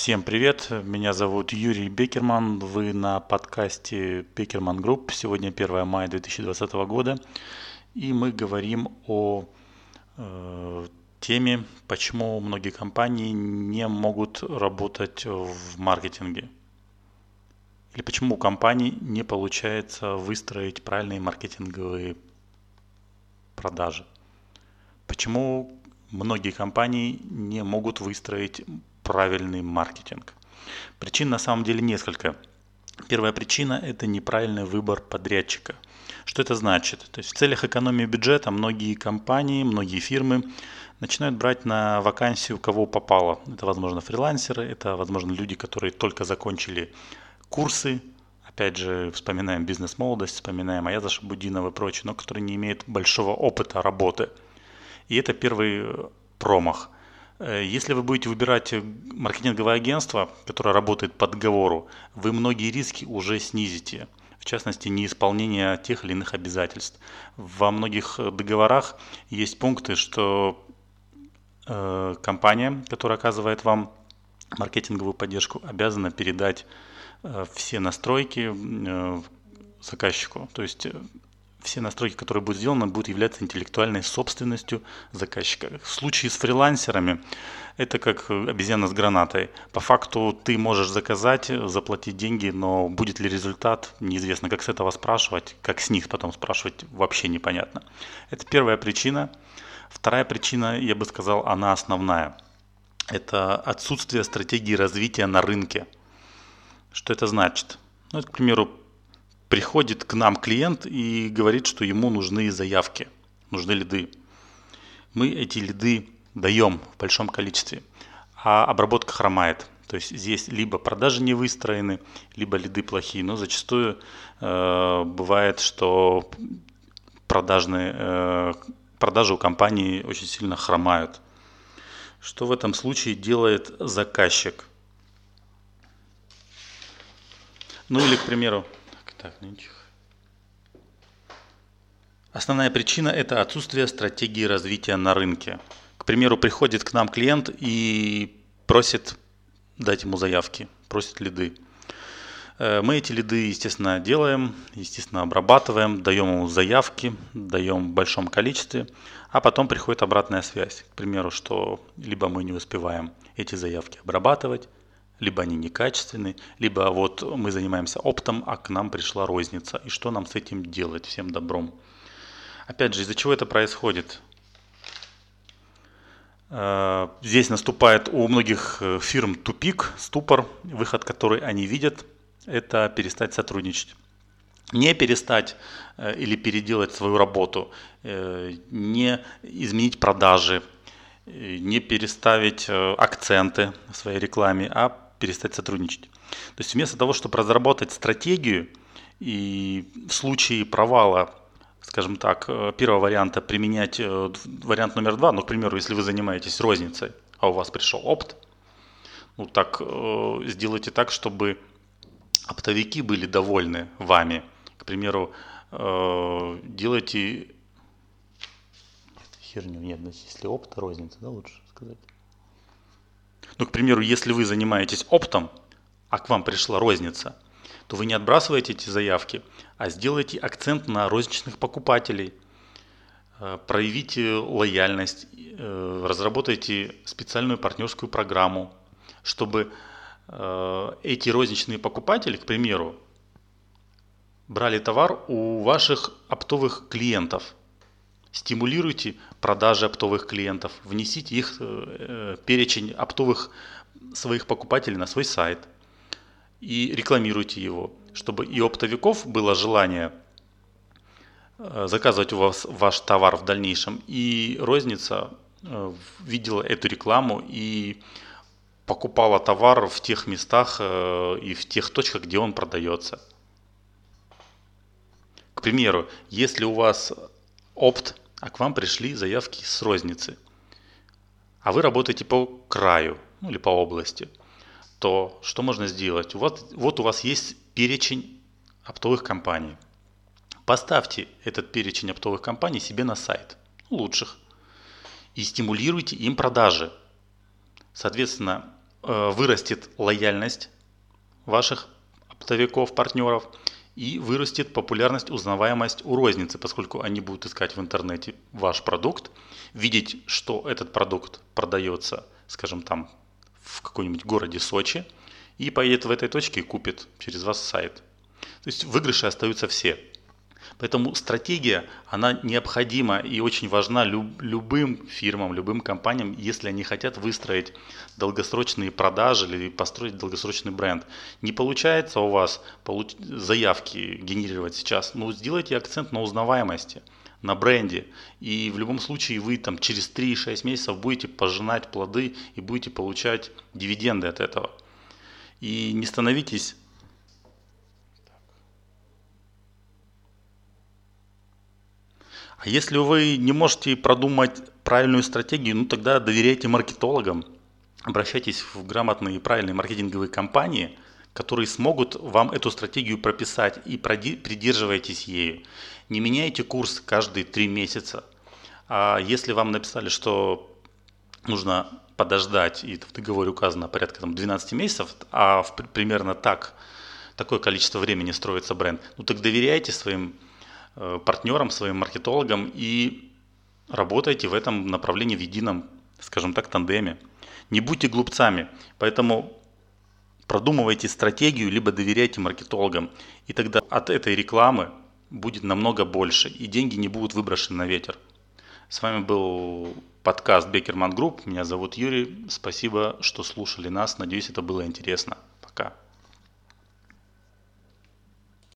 Всем привет, меня зовут Юрий Бекерман, вы на подкасте Бекерман Group. Сегодня 1 мая 2020 года, и мы говорим о э, теме, почему многие компании не могут работать в маркетинге. Или почему у компаний не получается выстроить правильные маркетинговые продажи. Почему многие компании не могут выстроить правильный маркетинг. Причин на самом деле несколько. Первая причина – это неправильный выбор подрядчика. Что это значит? То есть в целях экономии бюджета многие компании, многие фирмы начинают брать на вакансию кого попало. Это, возможно, фрилансеры, это, возможно, люди, которые только закончили курсы, опять же, вспоминаем бизнес-молодость, вспоминаем Аяза Шабудинова и прочее, но которые не имеют большого опыта работы. И это первый промах – если вы будете выбирать э, маркетинговое агентство, которое работает по договору, вы многие риски уже снизите. В частности, неисполнение тех или иных обязательств. Во многих э, договорах есть пункты, что э, компания, которая оказывает вам маркетинговую поддержку, обязана передать э, все настройки э, заказчику. То есть все настройки, которые будут сделаны, будут являться интеллектуальной собственностью заказчика. В случае с фрилансерами это как обезьяна с гранатой. По факту ты можешь заказать, заплатить деньги, но будет ли результат, неизвестно. Как с этого спрашивать, как с них потом спрашивать, вообще непонятно. Это первая причина. Вторая причина, я бы сказал, она основная. Это отсутствие стратегии развития на рынке. Что это значит? Ну, к примеру, приходит к нам клиент и говорит, что ему нужны заявки, нужны лиды. Мы эти лиды даем в большом количестве, а обработка хромает. То есть здесь либо продажи не выстроены, либо лиды плохие. Но зачастую э, бывает, что продажные, э, продажи у компании очень сильно хромают. Что в этом случае делает заказчик? Ну или, к примеру, так, ничего. Основная причина – это отсутствие стратегии развития на рынке. К примеру, приходит к нам клиент и просит дать ему заявки, просит лиды. Э, мы эти лиды, естественно, делаем, естественно, обрабатываем, даем ему заявки, даем в большом количестве, а потом приходит обратная связь. К примеру, что либо мы не успеваем эти заявки обрабатывать, либо они некачественны, либо вот мы занимаемся оптом, а к нам пришла розница. И что нам с этим делать, всем добром? Опять же, из-за чего это происходит? Э, здесь наступает у многих э, фирм тупик, ступор, выход, который они видят, это перестать сотрудничать. Не перестать э, или переделать свою работу, не изменить продажи, не переставить акценты в своей рекламе, а перестать сотрудничать. То есть вместо того, чтобы разработать стратегию и в случае провала, скажем так, э, первого варианта применять э, вариант номер два, ну, к примеру, если вы занимаетесь розницей, а у вас пришел опт, ну так э, сделайте так, чтобы оптовики были довольны вами. К примеру, делайте херню, нет, если опт, розница, да, лучше сказать. Ну, к примеру, если вы занимаетесь оптом, а к вам пришла розница, то вы не отбрасываете эти заявки, а сделайте акцент на розничных покупателей. Э, проявите лояльность, э, разработайте специальную партнерскую программу, чтобы э, эти розничные покупатели, к примеру, брали товар у ваших оптовых клиентов – Стимулируйте продажи оптовых клиентов, внесите их э, перечень оптовых своих покупателей на свой сайт и рекламируйте его, чтобы и оптовиков было желание э, заказывать у вас ваш товар в дальнейшем, и розница э, видела эту рекламу и покупала товар в тех местах и в тех точках, где он продается. К примеру, если у вас опт, а к вам пришли заявки с розницы, а вы работаете по краю ну, или по области, то что можно сделать? Вот, вот у вас есть перечень оптовых компаний. Поставьте этот перечень оптовых компаний себе на сайт, лучших, и стимулируйте им продажи. Соответственно, э, вырастет лояльность ваших оптовиков, партнеров и вырастет популярность, узнаваемость у розницы, поскольку они будут искать в интернете ваш продукт, видеть, что этот продукт продается, скажем, там в каком-нибудь городе Сочи, и поедет в этой точке и купит через вас сайт. То есть выигрыши остаются все. Поэтому стратегия, она необходима и очень важна люб, любым фирмам, любым компаниям, если они хотят выстроить долгосрочные продажи или построить долгосрочный бренд. Не получается у вас получ... заявки генерировать сейчас, но сделайте акцент на узнаваемости на бренде. И в любом случае вы там через 3-6 месяцев будете пожинать плоды и будете получать дивиденды от этого. И не становитесь А если вы не можете продумать правильную стратегию, ну тогда доверяйте маркетологам, обращайтесь в грамотные и правильные маркетинговые компании, которые смогут вам эту стратегию прописать и придерживайтесь ею. Не меняйте курс каждые три месяца. А если вам написали, что нужно подождать, и в договоре указано порядка там, 12 месяцев, а в, примерно так, такое количество времени строится бренд, ну так доверяйте своим партнерам, своим маркетологам и работайте в этом направлении в едином, скажем так, тандеме. Не будьте глупцами, поэтому продумывайте стратегию, либо доверяйте маркетологам. И тогда от этой рекламы будет намного больше, и деньги не будут выброшены на ветер. С вами был подкаст Бекерман Group. Меня зовут Юрий. Спасибо, что слушали нас. Надеюсь, это было интересно. Пока.